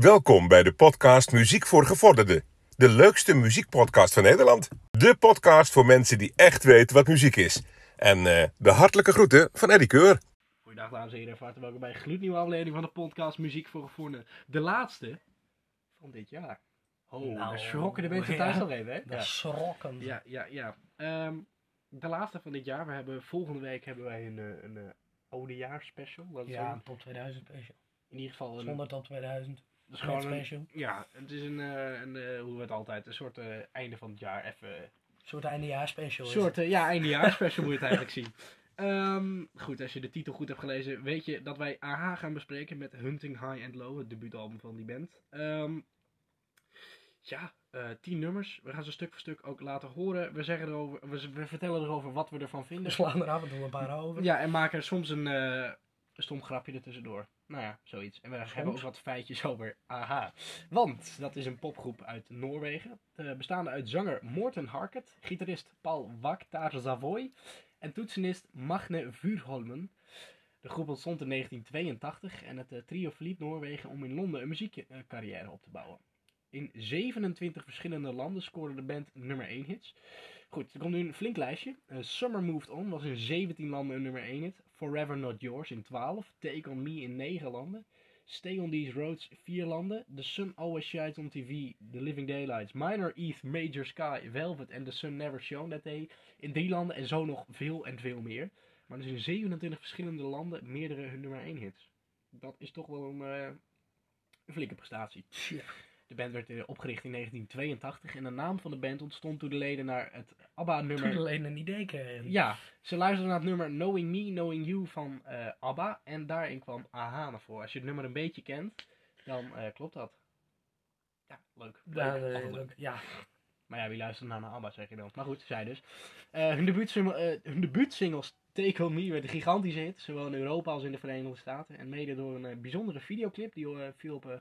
Welkom bij de podcast Muziek voor Gevorderden. De leukste muziekpodcast van Nederland. De podcast voor mensen die echt weten wat muziek is. En eh, de hartelijke groeten van Eddie Keur. Goedendag dames en heren, van harte welkom bij een gloednieuwe aflevering van de podcast Muziek voor Gevonden. De laatste van dit jaar. Oh, Nou, daar schrokken de mensen ja. thuis al even, hè? Dat is schrokken. Ja, ja, ja. Ehm, de laatste van dit jaar. We hebben, volgende week hebben wij een, eh, een, eh oudejaars-special. Dat is Ja, een- top 2000 special. in ieder geval een... Zonder top 2000. Dat is gewoon een, ja, het is een, eh, een eh, hoe we het altijd, een soort eh, einde van het jaar even... Een soort eindejaars special. Een is soort, eh, ja, eindejaars-special moet je het eigenlijk zien. Ehm, goed, als je de titel goed hebt gelezen, weet je dat wij AHA gaan bespreken met Hunting High and Low, het debuutalbum van die band. Ehm, ja, eh, tien nummers. We gaan ze stuk voor stuk ook laten horen. We, zeggen erover, we, we vertellen erover wat we ervan vinden. We slaan er af en toe een paar over. Ja, en maken soms een, een stom grapje ertussendoor. Nou ja, zoiets. En we hebben ook wat feitjes over AHA. Want dat is een popgroep uit Noorwegen. eh, bestaande uit zanger Morten Harket, gitarist Paul Waktar Savoy en toetsenist Magne Vuurholmen. De groep ontstond in 1982 en het eh, trio verliet Noorwegen om in Londen een muziekcarrière op te bouwen. In 27 verschillende landen scoorde de band nummer 1 hits. Goed, er komt nu een flink lijstje. Eh, Summer Moved On was in 17 landen een nummer 1 hit. Forever Not Yours in 12. Take On Me in 9 landen. Stay on These Roads 4 landen. The Sun Always Shines on TV. The Living Daylights. Minor Eth, Major Sky, Velvet en The Sun Never Shone That Day in 3 landen. En zo nog veel en veel meer. Maar dus in 27 verschillende landen meerdere hun nummer 1 hits. Dat is toch wel een, een flinke prestatie. De band werd eh, opgericht in 1982 en de naam van de band ontstond toen de leden naar het ABBA-nummer... Toen alleen een idee kregen. Ja, ze luisterden naar het nummer Knowing Me, Knowing You van eh, ABBA en daarin kwam AHA naar voren. Als je het nummer een beetje kent, dan eh, klopt dat. Ja, leuk. Ja, Leuk, ja. Maar ja, wie luistert nou naar ABBA, zeg je dan. Maar goed, zij dus. Hun, debuutsingle, eh, hun debuutsingles Take On Me werd een gigantische hit, zowel in Europa als in de Verenigde Staten. En mede door een bijzondere videoclip die veel op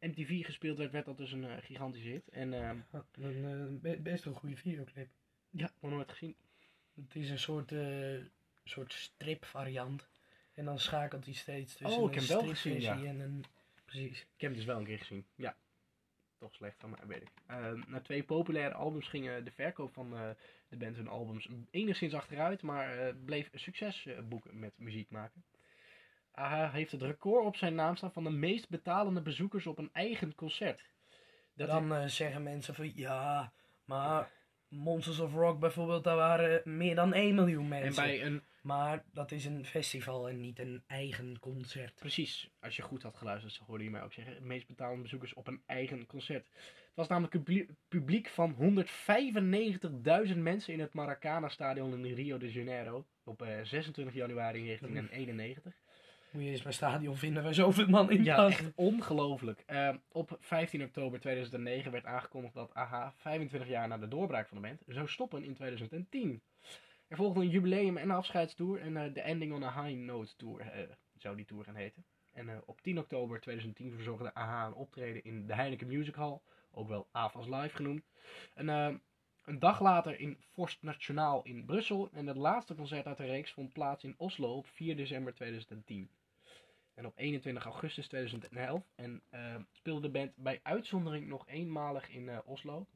MTV gespeeld werd, werd dat dus een eh, gigantische hit. En eh, Een, eh, be- best een goede videoclip. ja, nog nooit gezien. Het is een soort, eh soort strip variant. En dan schakelt hij steeds tussen Oh, ik een heb hem wel gezien, stripversie ja. en een... Precies. Ik heb hem dus wel een keer gezien. Ja. Toch slecht van mij, weet ik. Eh, na twee populaire albums gingen de verkoop van de band hun albums enigszins achteruit, maar bleef succes boeken met muziek maken. AHA heeft het record op zijn naam staan van de meest betalende bezoekers op een eigen concert. Dat dan eh, zeggen mensen van ja, maar Monsters of Rock bijvoorbeeld, daar waren meer dan 1 miljoen en mensen. bij een, Maar dat is een festival en niet een eigen concert. precies, als je goed had geluisterd, zo hoorde je mij ook zeggen, het meest betalende bezoekers op een eigen concert. Het was namelijk een publiek- van 195.000 mensen in het Maracana Stadion in Rio de Janeiro op eh, 26 januari 1991. Moet je eens mijn stadion vinden waar zoveel man in Ja, echt ongelooflijk. Eh, op 15 oktober 2009 werd aangekondigd dat AHA 25 jaar na de doorbraak van de band zou stoppen in 2010. Er volgde een jubileum en afscheidstour en eh, de Ending on a High Note Tour eh, zou die tour gaan heten. En eh, op 10 oktober 2010 verzorgde AHA een optreden in de Heineken Music Hall, ook wel AFAS Live genoemd. En, eh, een dag later in Forst Nationaal in Brussel en het laatste concert uit de reeks vond plaats in Oslo op 4 december 2010. En op 21 augustus 2011 en, eh, speelde de band bij uitzondering nog eenmalig in eh, Oslo.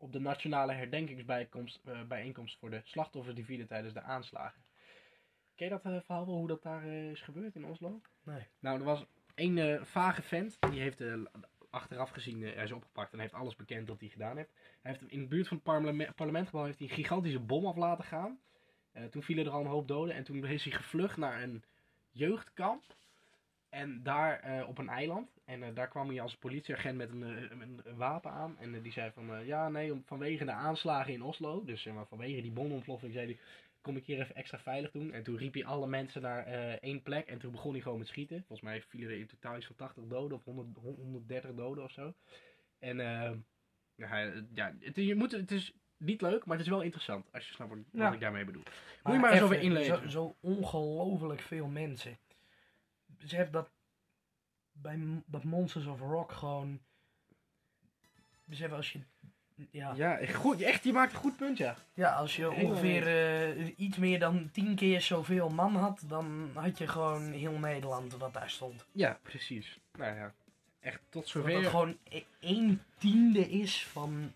Op de nationale herdenkingsbijeenkomst eh, bijeenkomst voor de slachtoffers die vielen tijdens de aanslagen. Ken je dat eh, verhaal wel, hoe dat daar is gebeurd in Oslo? Nee. Nou, er was een eh, vage vent, die heeft achteraf gezien, hij is opgepakt en heeft alles bekend dat hij gedaan heeft. Hij heeft in de buurt van het parlement, parlementgebouw heeft hij een gigantische bom af laten gaan. Toen vielen er al een hoop doden en toen is hij gevlucht naar een jeugdkamp. En daar eh, op een eiland. En eh, daar kwam hij als politieagent met een, eh, een, een wapen aan. En die zei van, ja nee, om, vanwege de aanslagen in Oslo. Dus zeg maar, vanwege die bomontploffing zei hij, kom ik hier even extra veilig doen. En toen riep hij alle mensen naar één plek. En toen begon hij gewoon met schieten. Volgens mij vielen er in totaal iets van 80 doden of 100, 130 doden of zo. En eh, ja, ja, het, je moet, het is niet leuk, maar het is wel interessant. Als je snapt wat Ja. ik daarmee bedoel. Moet je maar eens over inlezen. Zo, zo ongelooflijk veel mensen. Besef dat bij dat Monsters of Rock gewoon... Besef als je... Ja, Ja, goed, echt, je maakt een goed punt, ja. ja als je ongeveer eh, iets meer dan tien keer zoveel man had, dan had je gewoon heel Nederland wat daar stond. Ja, precies. Nou ja. Echt tot Dat zover... het gewoon e- een tiende is van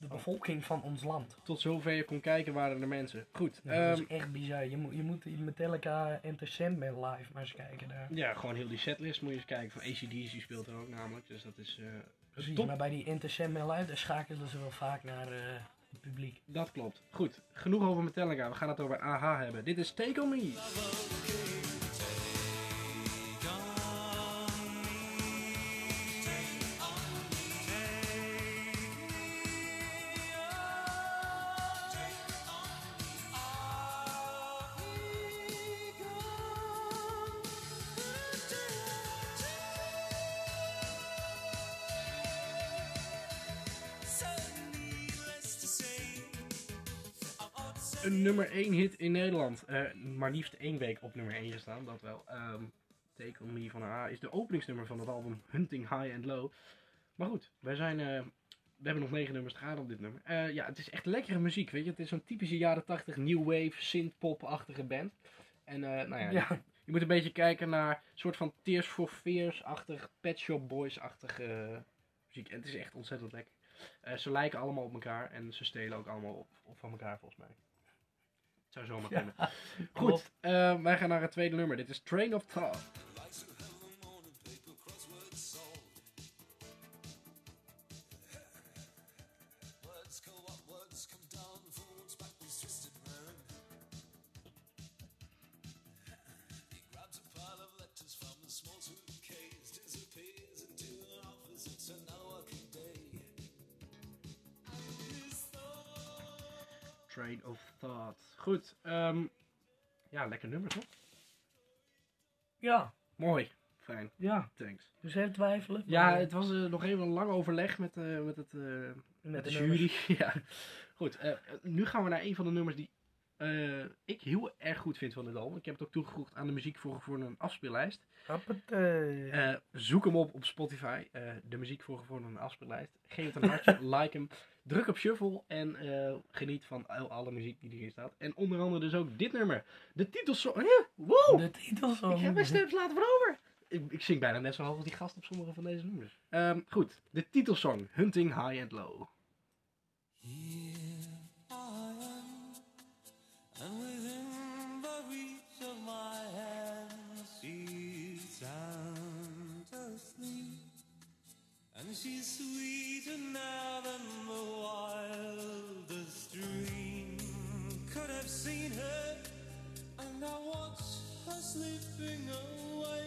de bevolking van ons land. Tot zover je kon kijken waren er mensen. Goed. Dat ehm, is echt bizar. Je moet, je moet die Metallica Enter Sandman live maar eens kijken daar. ja, gewoon heel die setlist moet je eens kijken. Van ACDC speelt er ook namelijk. Dus dat is... eh, Precies, top. maar bij die Enter Sandman live, daar schakelen ze wel vaak naar eh, het publiek. Dat klopt. Goed, genoeg over Metallica. We gaan het over AHA hebben. Dit is Take On Me. Een nummer 1 hit in Nederland. Eh, maar liefst één week op nummer 1 gestaan, dat wel. Ehm Take On Me van AHA is de openingsnummer van het album Hunting High and Low. Maar goed, wij zijn... eh, we hebben nog negen nummers te gaan op dit nummer. Eh, ja, het is echt lekkere muziek, weet je. Het is zo'n typische jaren 80 new wave, synth-pop-achtige band. En nou ja, Ja, Je moet een beetje kijken naar een soort van Tears for Fears-achtig, Pet Shop Boys-achtige muziek. En het is echt ontzettend lekker. Ze lijken allemaal op elkaar en ze stelen ook allemaal op, op van elkaar volgens mij. Zou zomaar kunnen. Goed, eh, wij gaan naar het tweede nummer. Dit is Train of Thought. Ja, lekker nummer toch? ja, Mooi, fijn, ja. thanks. Dus even twijfelen. Ja, maar, het was eh, nog even een lang overleg met, eh, met, het, eh, met de jury. ja. Goed, eh, nu gaan we naar een van de nummers die eh, ik heel erg goed vind van dit album. Ik heb het ook toegevoegd aan de muziek voor, voor een afspeellijst. Eh, zoek hem op op Spotify. eh, de muziek voor voor een afspeellijst. Geef het een hartje, like hem. Druk op shuffle en eh, geniet van al, alle muziek die erin staat. En onder andere dus ook dit nummer. De titelsong. Ja, wow! de titelsong. Ik heb mijn steps laten veroveren. Ik, ik zing bijna net zo hoog als die gast op sommige van deze nummers. Ehm, goed, de titelsong. Hunting High and Low. Here I am, and within the reach of my hand, she's sound asleep, and she's now than slipping away,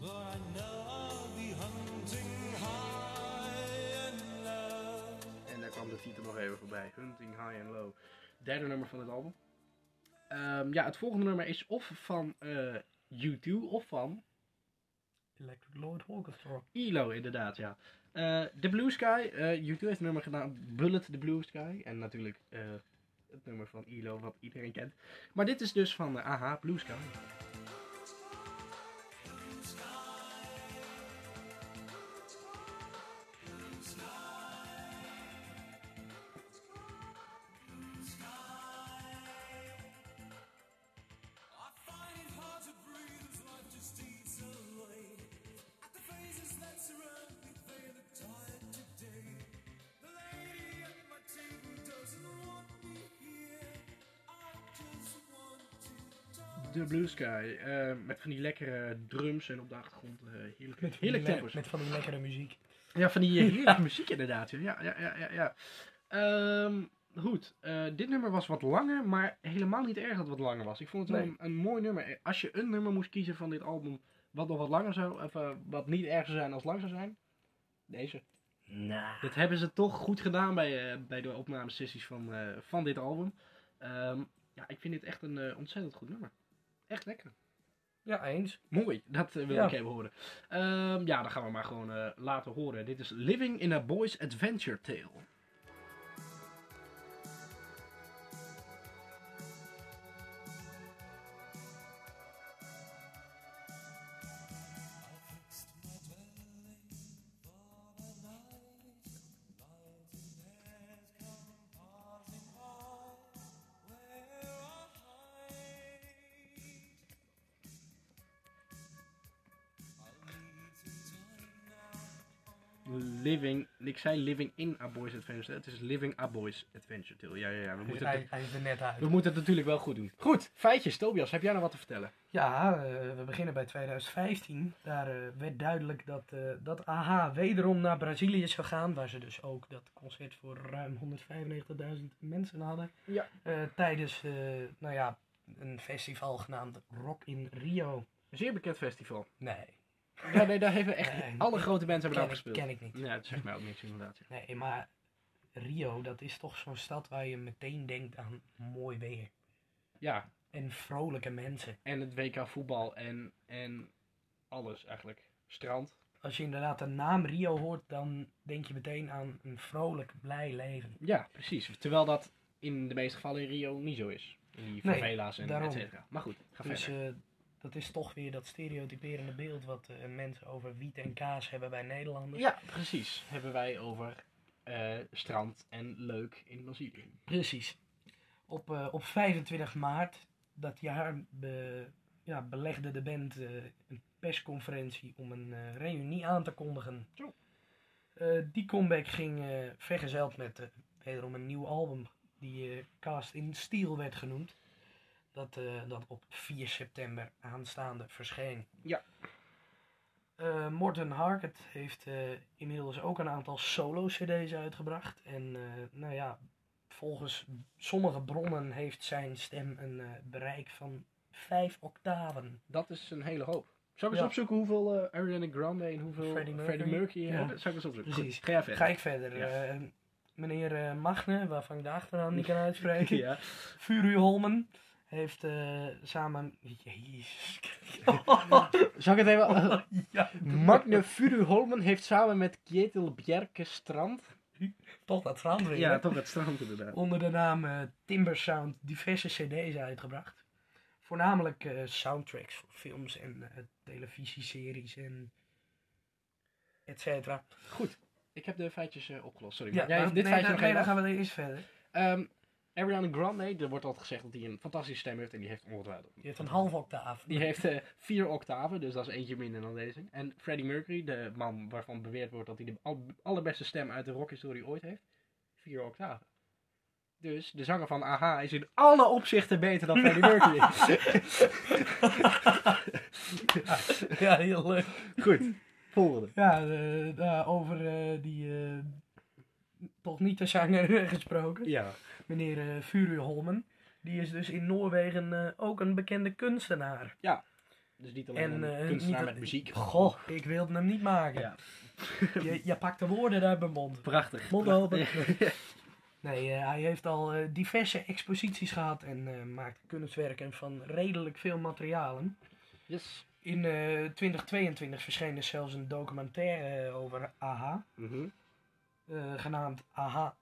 but I know I'll be hunting high and low. En daar kwam de titel nog even voorbij. Hunting High and Low. Derde nummer van het album. Ehm, ja, het volgende nummer is of van eh U2 of van Electric Lord Orchestra. ELO, inderdaad, ja. Eh The Blue Sky. eh U2 heeft een nummer gedaan, Bullet the Blue Sky. En natuurlijk eh, het nummer van ELO, wat iedereen kent. Maar dit is dus van eh, AHA, Blue Sky. Blue Sky. eh, met van die lekkere drums en op de achtergrond eh, heerlijk, Met, heerlijk tempos. met van die lekkere muziek. Ja, van die eh, heerlijke muziek inderdaad. Ja, ja, ja, ja. ja. Ehm, goed, dit nummer was wat langer, maar helemaal niet erg dat het wat langer was. Ik vond het wel Nee. een, een mooi nummer. Als je een nummer moest kiezen van dit album wat nog wat langer zou, of wat niet erg zou zijn als lang zou zijn, deze. Nou. Dat hebben ze toch goed gedaan bij, bij de opnamesessies van, van dit album. Ehm, ja, ik vind dit echt een ontzettend goed nummer. Echt lekker. Ja, eens. Mooi, dat eh, wil Ja. ik even horen. Ehm, ja, dan gaan we maar gewoon eh, laten horen. Dit is Living in a Boy's Adventure Tale. Ik zei Living in A Boys Adventure. Het is Living A Boys Adventure Tale. Ja, ja, ja. We moeten, hij, het, hij is er net uit. we moeten het natuurlijk wel goed doen. Goed, feitjes. Tobias, heb jij nog wat te vertellen? Ja, eh, we beginnen bij 2015. Daar eh, werd duidelijk dat, eh, dat AHA wederom naar Brazilië zou gaan. Waar ze dus ook dat concert voor ruim 195.000 mensen hadden. Ja. Eh, tijdens eh, nou ja, een festival genaamd Rock in Rio. Een zeer bekend festival. Nee, Ja, nee, daar hebben echt Nee, alle grote bands hebben daar gespeeld. ken ik niet. Ja, dat zegt mij ook niks inderdaad. ja. Nee, maar Rio, dat is toch zo'n stad waar je meteen denkt aan mooi weer. Ja, En vrolijke mensen. en het WK voetbal en, en alles eigenlijk. Strand. Als je inderdaad de naam Rio hoort, dan denk je meteen aan een vrolijk, blij leven. Ja, precies. Terwijl dat in de meeste gevallen in Rio niet zo is. In die Nee, favela's en daarom. et cetera. Maar goed, ga Dus verder. eh, dat is toch weer dat stereotyperende beeld wat eh, mensen over wiet en kaas hebben bij Nederlanders. Ja, precies. Hebben wij over eh, strand en leuk in Brazilië. Precies. Op, eh, op 25 maart dat jaar be- ja, belegde de band een persconferentie om een reunie aan te kondigen. Die comeback ging vergezeld met wederom een nieuw album die Cast in Steel werd genoemd. Dat, eh, dat op 4 september aanstaande verscheen. Ja. Eh, Morten Harket heeft eh, inmiddels ook een aantal solo-cd's uitgebracht. En nou ja, volgens sommige bronnen heeft zijn stem een bereik van 5 octaven. Dat is een hele hoop. Zal ik eens opzoeken hoeveel eh Ariana Grande en hoeveel Freddie Freddie Mercury? Ja. hebben? Zal ik eens opzoeken? Precies. Goed, ga ik verder. Ja. Meneer eh, Magne, waarvan ik de achternaam niet kan uitspreken. Ja. Furu Holmen heeft eh, samen... Jezus. Zal ik het even... ja, Magne Furu Holmen heeft samen met Kjetil Bjerke Strand... toch dat verandering. Ja, toch het strand inderdaad. onder de naam eh, Timber Sound diverse cd's uitgebracht. Voornamelijk eh, soundtracks voor films en eh, televisieseries en et cetera. Goed, ik heb de feitjes eh, opgelost. Sorry. Ja, maar jij maar- dit nee, feitje dan, nog nee, dan gaan we er eens verder. Ehm, Ariana Grande, er wordt altijd gezegd dat hij een fantastische stem heeft en die heeft ongetwijfeld. Je hebt een half octaaf. Die heeft eh, vier octaven, dus dat is eentje minder dan deze. En Freddie Mercury, de man waarvan beweerd wordt dat hij de al- allerbeste stem uit de rockhistorie ooit heeft, vier octaven. Dus de zanger van AHA is in alle opzichten beter dan Freddie Mercury. ja, heel leuk. Goed, volgende. Ja, eh, daar over eh, die eh, toch niet de zanger gesproken. Ja, Meneer eh Furu Holmen. Die is dus in Noorwegen eh, ook een bekende kunstenaar. dus niet alleen En, een eh, kunstenaar met muziek. Goh, ik wilde hem niet maken. Ja, Je, je pakt de woorden uit mijn mond. prachtig. Mond open. Nee, hij heeft al diverse exposities gehad en eh, maakt kunstwerken van redelijk veel materialen. Yes. In eh, 2022 verscheen er zelfs een documentaire over AHA, Mhm. genaamd AHA,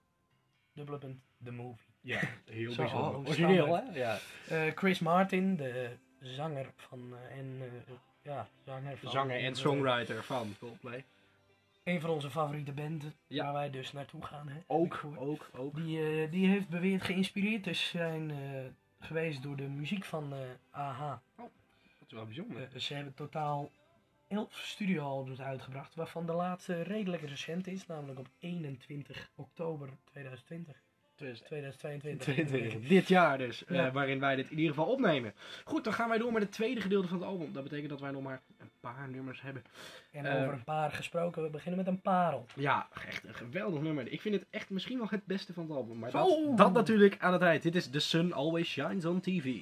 dubbele punt, The Movie. Ja, heel Zo, bijzonder. oh, Origineel, hè? Ja. Eh, Chris Martin, de zanger van, eh, en, eh, ja, zanger van... Zanger en songwriter van Coldplay. Een van onze favoriete banden, Ja. waar wij dus naartoe gaan. Hè, Ook, ook, ook. Die, eh, die heeft beweerd geïnspireerd te zijn eh, geweest door de muziek van eh AHA. Dat is wel bijzonder. Eh, ze hebben totaal 11 studioalbums uitgebracht, waarvan de laatste redelijk recent is, namelijk op 21 oktober 2020. 2022. 2022. Dit jaar dus, eh, Ja. waarin wij dit in ieder geval opnemen. Goed, dan gaan wij door met het tweede gedeelte van het album. Dat betekent dat wij nog maar een paar nummers hebben. En Eh, over een paar gesproken, we beginnen met een parel. Ja, echt een geweldig nummer. Ik vind het echt misschien wel het beste van het album. Maar dat, dat natuurlijk aan het eind. Dit is The Sun Always Shines on TV.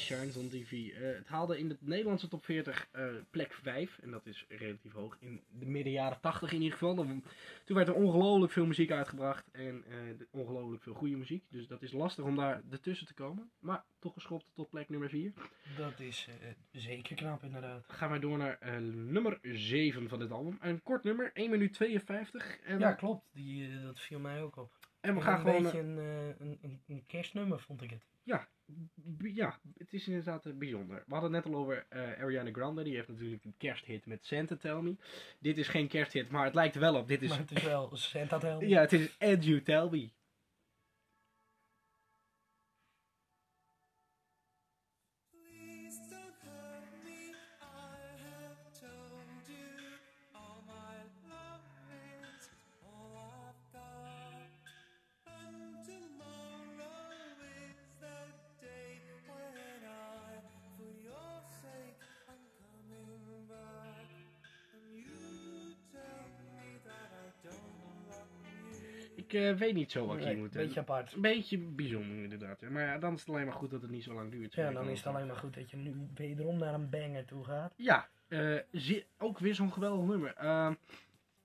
Shines on TV. Eh, het haalde in de Nederlandse top 40 eh, plek 5. En dat is relatief hoog. In de midden jaren 80 in ieder geval. Dan- toen werd er ongelooflijk veel muziek uitgebracht. En de- ongelooflijk veel goede muziek. Dus dat is lastig om daar ertussen te komen. Maar toch geschopt tot plek nummer 4. Dat is zeker knap inderdaad. Gaan wij door naar nummer 7 van dit album. Een kort nummer, 1 minuut 52. En, Ja, klopt. Die, dat viel mij ook op. en we gaan een gewoon... beetje een, eh, een, een, een kerstnummer vond ik het. B- Ja, het is inderdaad eh, bijzonder. We hadden het net al over eh, Ariana Grande. Die heeft natuurlijk een kersthit met Santa Tell Me. Dit is geen kersthit, maar het lijkt er wel op. Dit is, Maar het is wel Santa Tell Me. ja, het is And You Tell Me. Ik eh, weet niet zo wat ik Nee, hier moet beetje doen. apart. Een beetje bijzonder inderdaad. Maar ja, dan is het alleen maar goed dat het niet zo lang duurt. Ja, dan is het alleen maar goed dat je nu wederom naar een banger toe gaat. Ja, eh, zie- ook weer zo'n geweldig nummer. Ehm,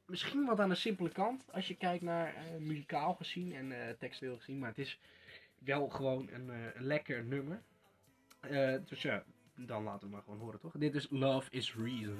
misschien wat aan de simpele kant als je kijkt naar eh, muzikaal gezien en eh textueel gezien. Maar het is wel gewoon een eh, lekker nummer. Eh, dus ja, dan laten we maar gewoon horen toch? Dit is Love is Reason.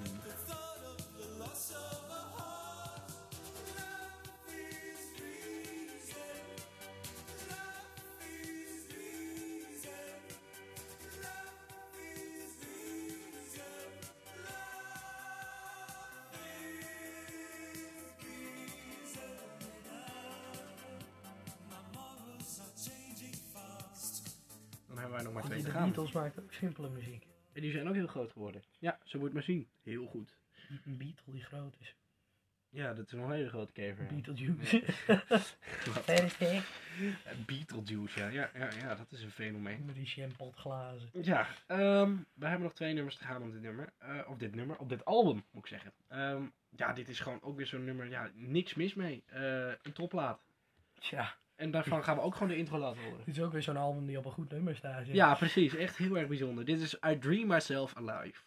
Maar twee te De gaan. Beatles maakt ook simpele muziek. En die zijn ook heel groot geworden. Ja, zo moet je maar zien. Heel goed. Een Beatle die groot is. Ja, dat is nog een hele grote kever. Beetlejuice. Perfect. Beetlejuice, ja. Ja, ja. ja, dat is een fenomeen. Met die champotglazen. Ja, ehm, we hebben nog twee nummers te gaan op dit nummer. Eh, of dit nummer, op dit album moet ik zeggen. Ehm, ja, dit is gewoon ook weer zo'n nummer, ja, niks mis mee. Eh, een toplaat. Tja, En daarvan gaan we ook gewoon de intro laten horen. dit is ook weer zo'n album die op een goed nummer staat. Ja, precies. Echt heel erg bijzonder. Dit is I Dream Myself Alive.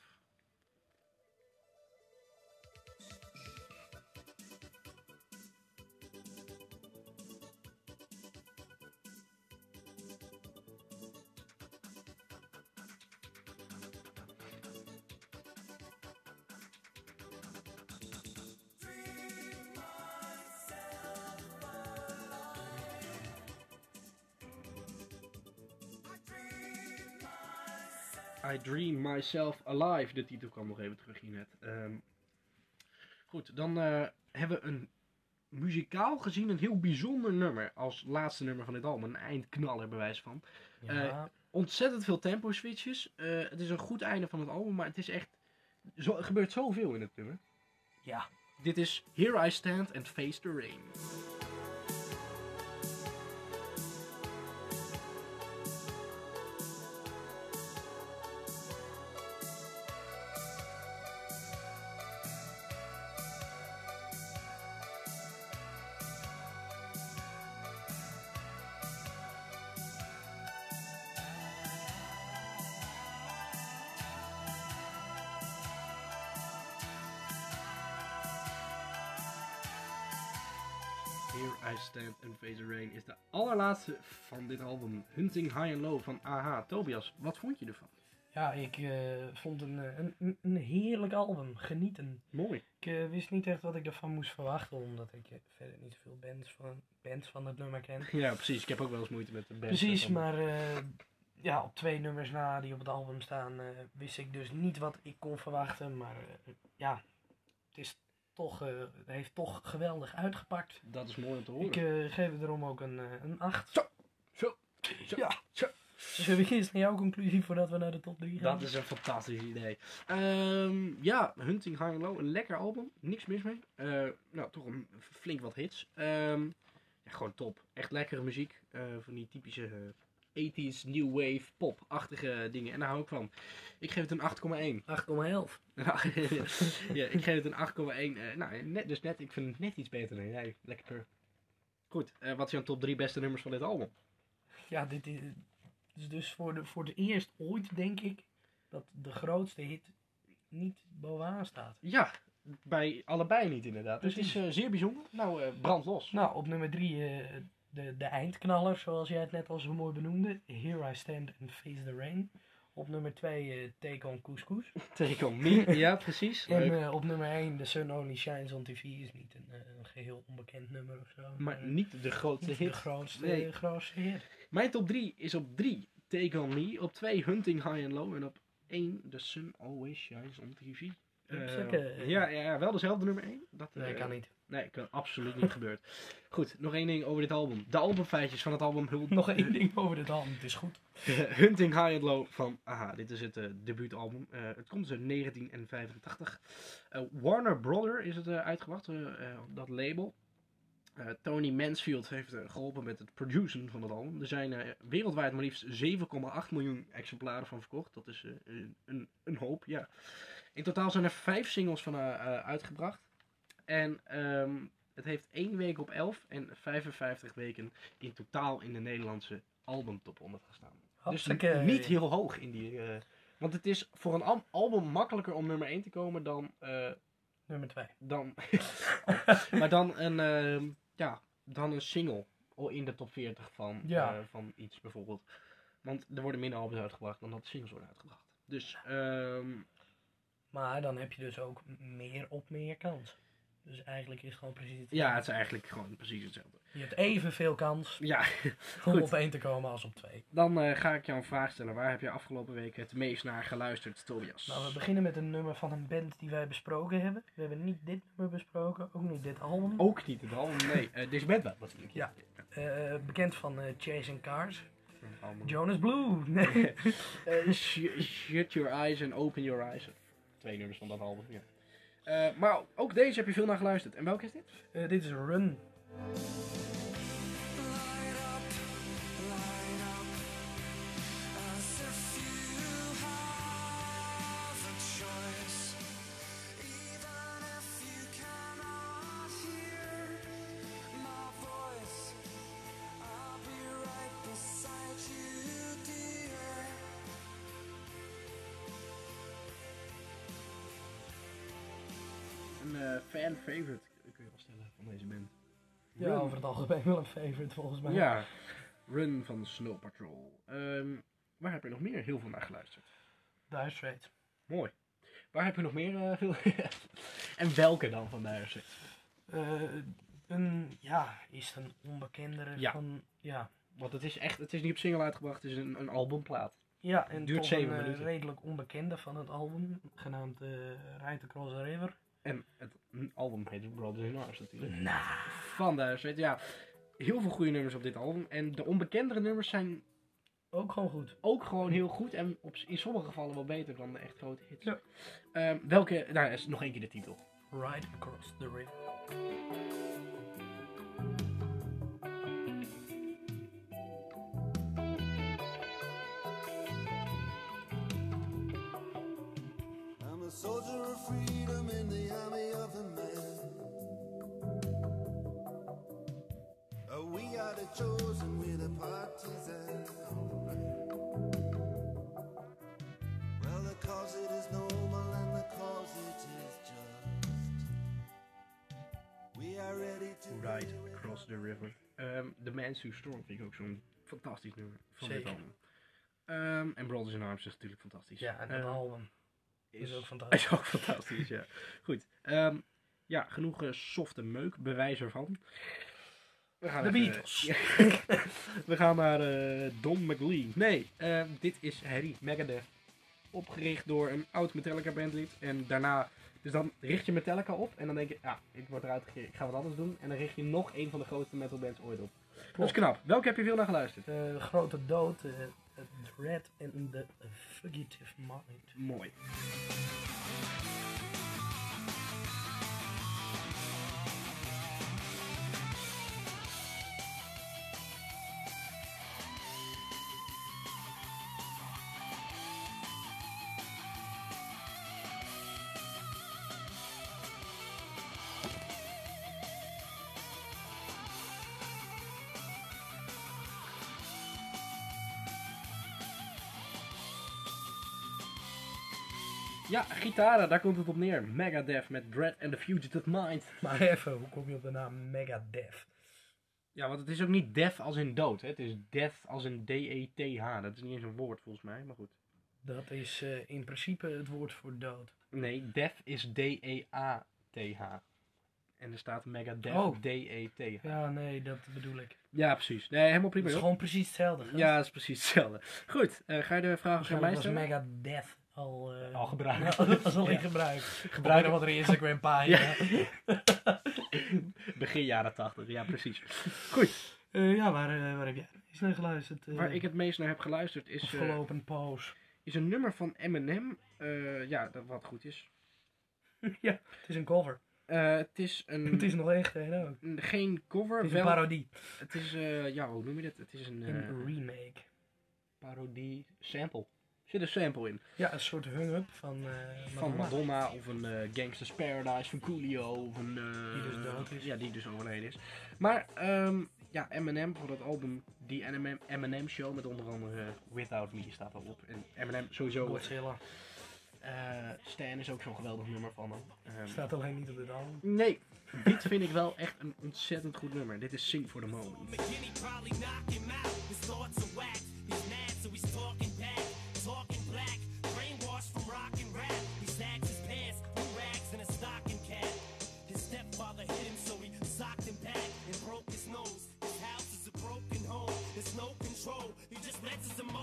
I Dream Myself Alive. De titel kwam nog even terug hier net. Ehm, goed, dan eh, hebben we een muzikaal gezien een heel bijzonder nummer. Als laatste nummer van dit album. Een eindknaller bewijs van. Ja, Ontzettend veel tempo switches. Eh, het is een goed einde van het album. Maar het is echt... Zo, er gebeurt zoveel in het nummer. ja. Dit is Here I Stand and Face the Rain. Here I Stand and Face the Rain is de allerlaatste van dit album. Hunting High and Low van AH. Tobias, wat vond je ervan? Ja, ik eh, vond een, eh, een, een- een heerlijk album. Genieten. Mooi. Ik eh, wist niet echt wat ik ervan moest verwachten, omdat ik verder niet zoveel bands van, bands van het nummer ken. Ja, precies. Ik heb ook wel eens moeite met de band. Precies, maar ja, op twee nummers na die op het album staan, wist ik dus niet wat ik kon verwachten. Maar ja, het, is toch, eh, heeft toch geweldig uitgepakt. Dat is mooi om te horen. Ik eh, geef het erom ook een, eh, een 8. Zo, zo, Ja. zo. Zullen we eerst naar jouw conclusie voordat we naar de top 3 gaan? Dat is een fantastisch idee. Ehm, ja, Hunting High and Low, een lekker album. Niks mis mee. Nou, toch een flink wat hits. Ehm, ja, gewoon top. Echt lekkere muziek. Van die typische 80s, new wave, pop-achtige dingen. En daar hou ik van. Ik geef het een 8,1. 8,11. ja, ik geef het een 8,1. Eh, nou, net, dus net, ik vind het net iets beter dan jij. Lekker. Goed, eh, wat zijn top 3 beste nummers van dit album? Ja, dit is, dus voor, de, voor het eerst ooit, denk ik, dat de grootste hit niet bovenaan staat. Ja, bij allebei niet inderdaad. Dus het is eh, zeer bijzonder. Nou, brand los. Nou, op nummer drie eh, de, de eindknaller, zoals jij het net al zo mooi benoemde. Here I Stand and Face the Rain. Op nummer twee eh, Take on Couscous. Take on me. ja, precies. En eh, op nummer 1 The Sun Only Shines on TV is niet een, eh, een geheel onbekend nummer of zo. Maar niet de grootste niet de hit. grootste, Nee. grootste hit. Mijn top 3 is op 3 Take On Me, op 2 Hunting High and Low en op 1 The Sun Always Shines on TV. Eh, ja, ja, wel dezelfde nummer 1. Dat, Nee, eh, kan niet. Nee, kan absoluut niet gebeurd. Goed, nog één ding over dit album. De albumfeitjes van het album Nog één ding over dit album, het is goed. Hunting High and Low van AHA. Dit is het eh, debuutalbum. Eh, het komt dus uit 1985. Eh, Warner Brother is het eh, uitgebracht, op dat label. Eh, Tony Mansfield heeft eh, geholpen met het produceren van het album. Er zijn wereldwijd maar liefst 7,8 miljoen exemplaren van verkocht. Dat is een, een, een hoop, ja. In totaal zijn er vijf singles van eh, eh, uitgebracht. En ehm, het heeft één week op 11 en 55 weken in totaal in de Nederlandse albumtop 100 gestaan. Dus niet heel hoog in die. eh, want het is voor een al- album makkelijker om nummer 1 te komen dan. Nummer 2. dan maar dan een, ehm, ja, dan een single in de top 40 van, Ja. van iets bijvoorbeeld. Want er worden minder albums uitgebracht dan dat singles worden uitgebracht. Dus ehm, Maar dan heb je dus ook meer op meer kans. Dus eigenlijk is het gewoon precies het ja, het is eigenlijk gewoon precies hetzelfde. Je hebt evenveel kans Ja, om Goed. op één te komen als op twee. dan eh, ga ik jou een vraag stellen. Waar heb je afgelopen week het meest naar geluisterd, Tobias? Nou, we beginnen met een nummer van een band die wij besproken hebben. We hebben niet dit nummer besproken, ook niet dit album. Ook niet het album, nee. eh deze band wel natuurlijk. Ja. Bekend van Chasing Cars. Jonas Blue. Nee. Eh, sh- shut your eyes and open your eyes. Twee nummers van dat album, ja. Eh, maar ook deze heb je veel naar geluisterd. En welke is dit? Eh, dit is Run. Fan favorite kun je wel stellen van deze band. Ja, over het algemeen wel een favorite volgens mij. Ja, Run van Snow Patrol. Ehm, waar heb je nog meer heel veel naar geluisterd? Dire Straits. Mooi. Waar heb je nog meer eh, veel... en welke dan van Dire Straits? Eh, een, ja, is het een onbekendere Ja. van, ja. Want het is echt, het is niet op single uitgebracht, het is een, een albumplaat. Ja, en Duurt toch een eh, minuten. redelijk onbekende van het album, genaamd Ride Across the River. En het album heet Brothers in Arms natuurlijk. Nou, Van Dire Straits, ja. Heel veel goede nummers op dit album. En de onbekendere nummers zijn ook gewoon goed. ook gewoon heel goed. En op, in sommige gevallen wel beter dan de echt grote hits. Ja. Ehm, welke, nou is nog één keer de titel. Ride Across the River. I'm a soldier of freedom army of a man. Oh, we are the chosen, we're the partisan. Alright. Well, the cause it is noble and the cause it is just. We are ready to Ride Across the River. Ehm The Man's Too Strong vind ik ook zo'n fantastisch nummer van dit Zeker. album. Ehm, en Brothers in Arms is natuurlijk fantastisch. Ja, en dat Ehm, album is ook Is fantastisch. ook fantastisch, ja. Goed. Ehm, ja, genoeg eh, softe meuk, bewijs ervan. We gaan De even- Beatles. We gaan naar eh, Don McLean. Nee, eh, dit is Harry Megadeth. Opgericht door een oud Metallica bandlid. En daarna, dus dan richt je Metallica op. En dan denk je, ja, ik word eruit gegeven, ik ga wat anders doen. En dan richt je nog een van de grootste metalbands ooit op. Dat is knap. Welke heb je veel naar geluisterd? Eh, grote dood, eh, Dread and the Fugitive Mind. Mooi. Ja, gitaren, daar komt het op neer. Megadeth met Dread and the Fugitive Mind. Maar even, hoe kom je op de naam Megadeth? Ja, want het is ook niet death als in dood. Hè? Het is death als in D-E-T-H. Dat is niet eens een woord volgens mij, maar goed. Dat is eh, in principe het woord voor dood. Nee, death is D-E-A-T-H. En er staat Megadeth, Oh. D-E-T-H. Ja. Ja, nee, dat bedoel ik. precies. Nee, helemaal Het prima. is joh. gewoon precies hetzelfde. Ja, dat is precies hetzelfde. Goed, eh, ga je de vraag aan mij stellen? Megadeth al, eh, Al gebruikt. Dat was al in Ja. gebruik. Gebruik- wat er Instagram pagina. Begin jaren 80, ja precies. Goed, Eh, ja, waar, eh, waar heb jij naar geluisterd? waar ik het meest naar heb geluisterd is, afgelopen poos. is een nummer van Eminem. Ja, dat wat goed is. ja, het is een cover. Het is een... het is nog echt ook. geen cover, Het is wel... een parodie. Het is, ja, hoe noem je dit? Het is een, Een remake. parodie sample. Er zit een sample in. Ja, een soort hung-up van, eh Van Madonna. Of een eh, Gangsta's Paradise van Coolio. Of een, eh, Die dus dood is. Ja, die dus overleden is. Maar ehm, ja, Eminem voor dat album, die Eminem, Eminem Show met onder andere Without Me staat erop. En Eminem sowieso. Godzilla. eh Stan is ook zo'n geweldig nummer van hem. Ehm, Staat alleen niet op dit album. nee, dit vind ik wel echt een ontzettend goed nummer. Dit is Sing for the Moment.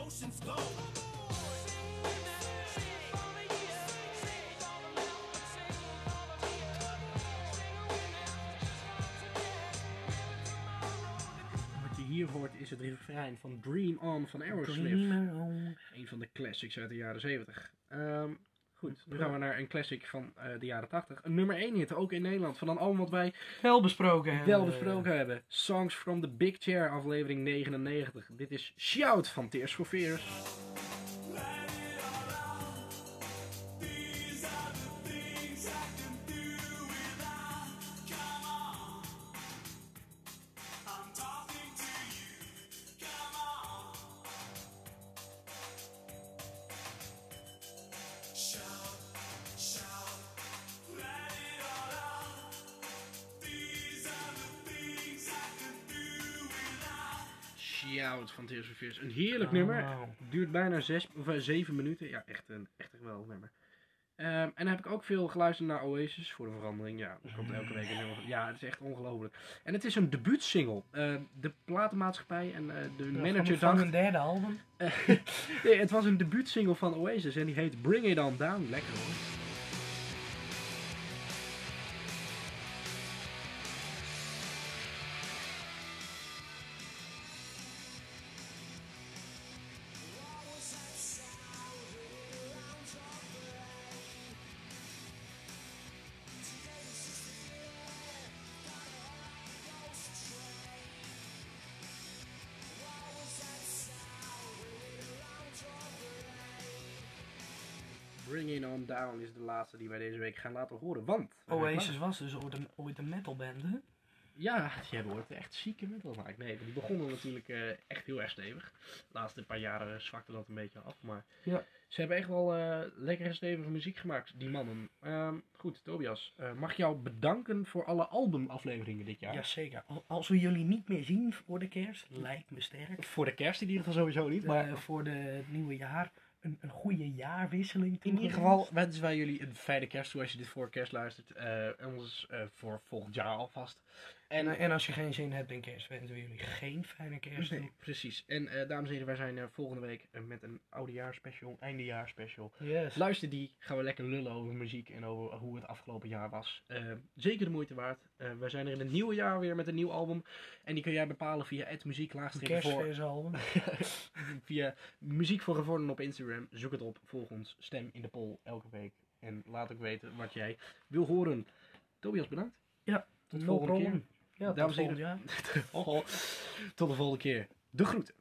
Emotions go. Wat je hier hoort is het refrein van Dream On van Aerosmith. Dreamer on. Een van de classics uit de jaren 70. Ehm, goed, nu gaan we naar een classic van eh, de jaren 80. Een nummer 1 hit, ook in Nederland. Van een album wat wij Wel besproken hebben. wel besproken hebben. Songs from the Big Chair, aflevering 99. Dit is Shout van Tears for Fears. Tears for Fears. Een heerlijk Oh, nummer. wauw. Duurt bijna 6 of eh, 7 minuten. Ja, echt een, echt een geweldig nummer. Ehm, en dan heb ik ook veel geluisterd naar Oasis voor de verandering. Ja, er komt elke week een nummer. Ja, het is echt ongelooflijk. En het is een debuutsingle. Eh, de platenmaatschappij en eh, de Ja, manager van, dacht... hun derde album. nee, het was een debuutsingle van Oasis en die heet Bring It On Down. Lekker hoor. On Down is de laatste die wij deze week gaan laten horen. Want... Oasis was dus ooit een, metalband, hè? Ja, die hebben ooit echt zieke metal gemaakt. Nee, die begonnen natuurlijk eh, echt heel erg stevig. De laatste paar jaren zwakte dat een beetje af. Maar Ja. ze hebben echt wel eh, lekkere stevige muziek gemaakt, die mannen. Ehm, goed, Tobias, eh, mag ik jou bedanken voor alle albumafleveringen dit jaar? Jazeker. Al- Als we jullie niet meer zien voor de kerst, lijkt me sterk. Voor de kerst in ieder geval sowieso niet. Maar voor het nieuwe jaar, een, een goede jaarwisseling. in ieder geval wensen wij jullie een fijne kerst toe als je dit voor kerst luistert. Eh, en ons eh, voor volgend jaar alvast. En, En en als je geen zin hebt in kerst, wensen we jullie geen fijne kerst. Nee, precies. En eh, dames en heren, wij zijn eh, volgende week eh, met een oudejaarspecial, eindejaarspecial. Yes. Luister die, gaan we lekker lullen over muziek en over hoe het afgelopen jaar was. Eh, zeker de moeite waard. Eh we zijn er in het nieuwe jaar weer met een nieuw album. En die kun jij bepalen via het muziek voor. Kerstversalbum. via muziek voor gevorderden op Instagram. Zoek het op, volg ons, stem in de poll elke week. En laat ook weten wat jij wil horen. Tobias, bedankt. Ja, Tot no volgende problem. Ja, tot Dames en heren. Tot de volgende keer. De groeten.